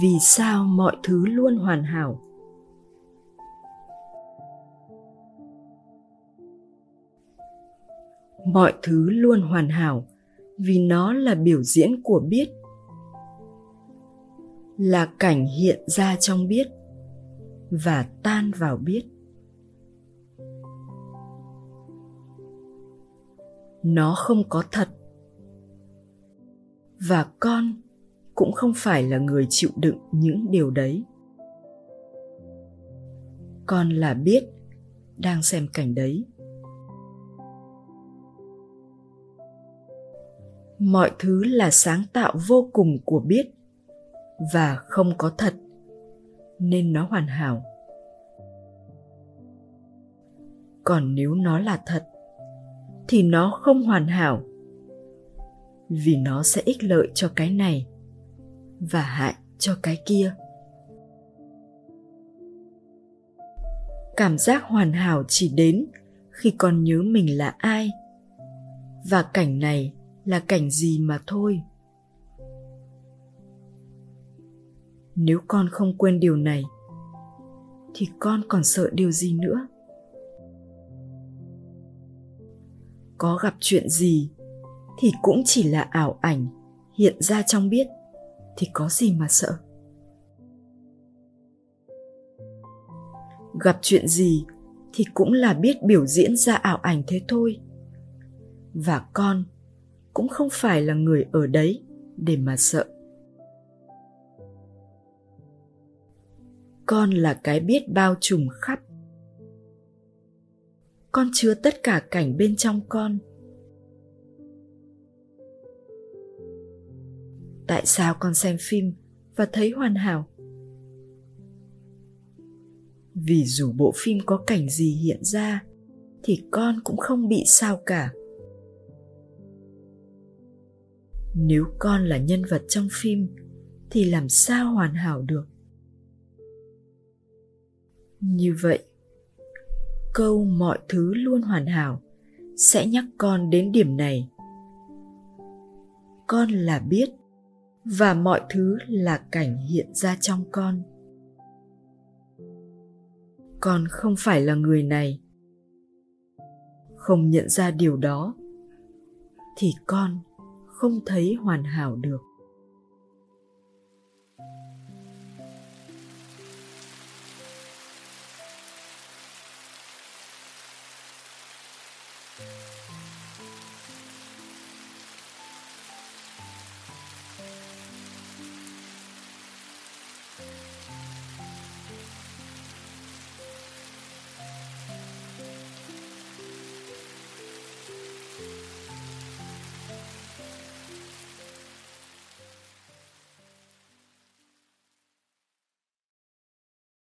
vì sao mọi thứ luôn hoàn hảo. Mọi thứ luôn hoàn hảo vì nó là biểu diễn của biết, là cảnh hiện ra trong biết và tan vào biết. Nó không có thật. Và con cũng không phải là người chịu đựng những điều đấy. Con là biết, đang xem cảnh đấy. Mọi thứ là sáng tạo vô cùng của biết, và không có thật, nên nó hoàn hảo. Còn nếu nó là thật, thì nó không hoàn hảo, vì nó sẽ ích lợi cho cái này và hại cho cái kia. Cảm giác hoàn hảo chỉ đến khi con nhớ mình là ai. Và cảnh này là cảnh gì mà thôi. Nếu con không quên điều này, thì con còn sợ điều gì nữa? Có gặp chuyện gì thì cũng chỉ là ảo ảnh hiện ra trong biết thì có gì mà sợ? Gặp chuyện gì thì cũng là biết biểu diễn ra ảo ảnh thế thôi. Và con cũng không phải là người ở đấy để mà sợ. Con là cái biết bao trùm khắp. Con chứa tất cả cảnh bên trong con. Tại sao con xem phim và thấy hoàn hảo? Vì dù bộ phim có cảnh gì hiện ra, thì con cũng không bị sao cả. Nếu con là nhân vật trong phim, thì làm sao hoàn hảo được? Như vậy, câu mọi thứ luôn hoàn hảo sẽ nhắc con đến điểm này. Con là biết và mọi thứ là cảnh hiện ra trong con. Con không phải là người này. Không nhận ra điều đó, thì con không thấy hoàn hảo được.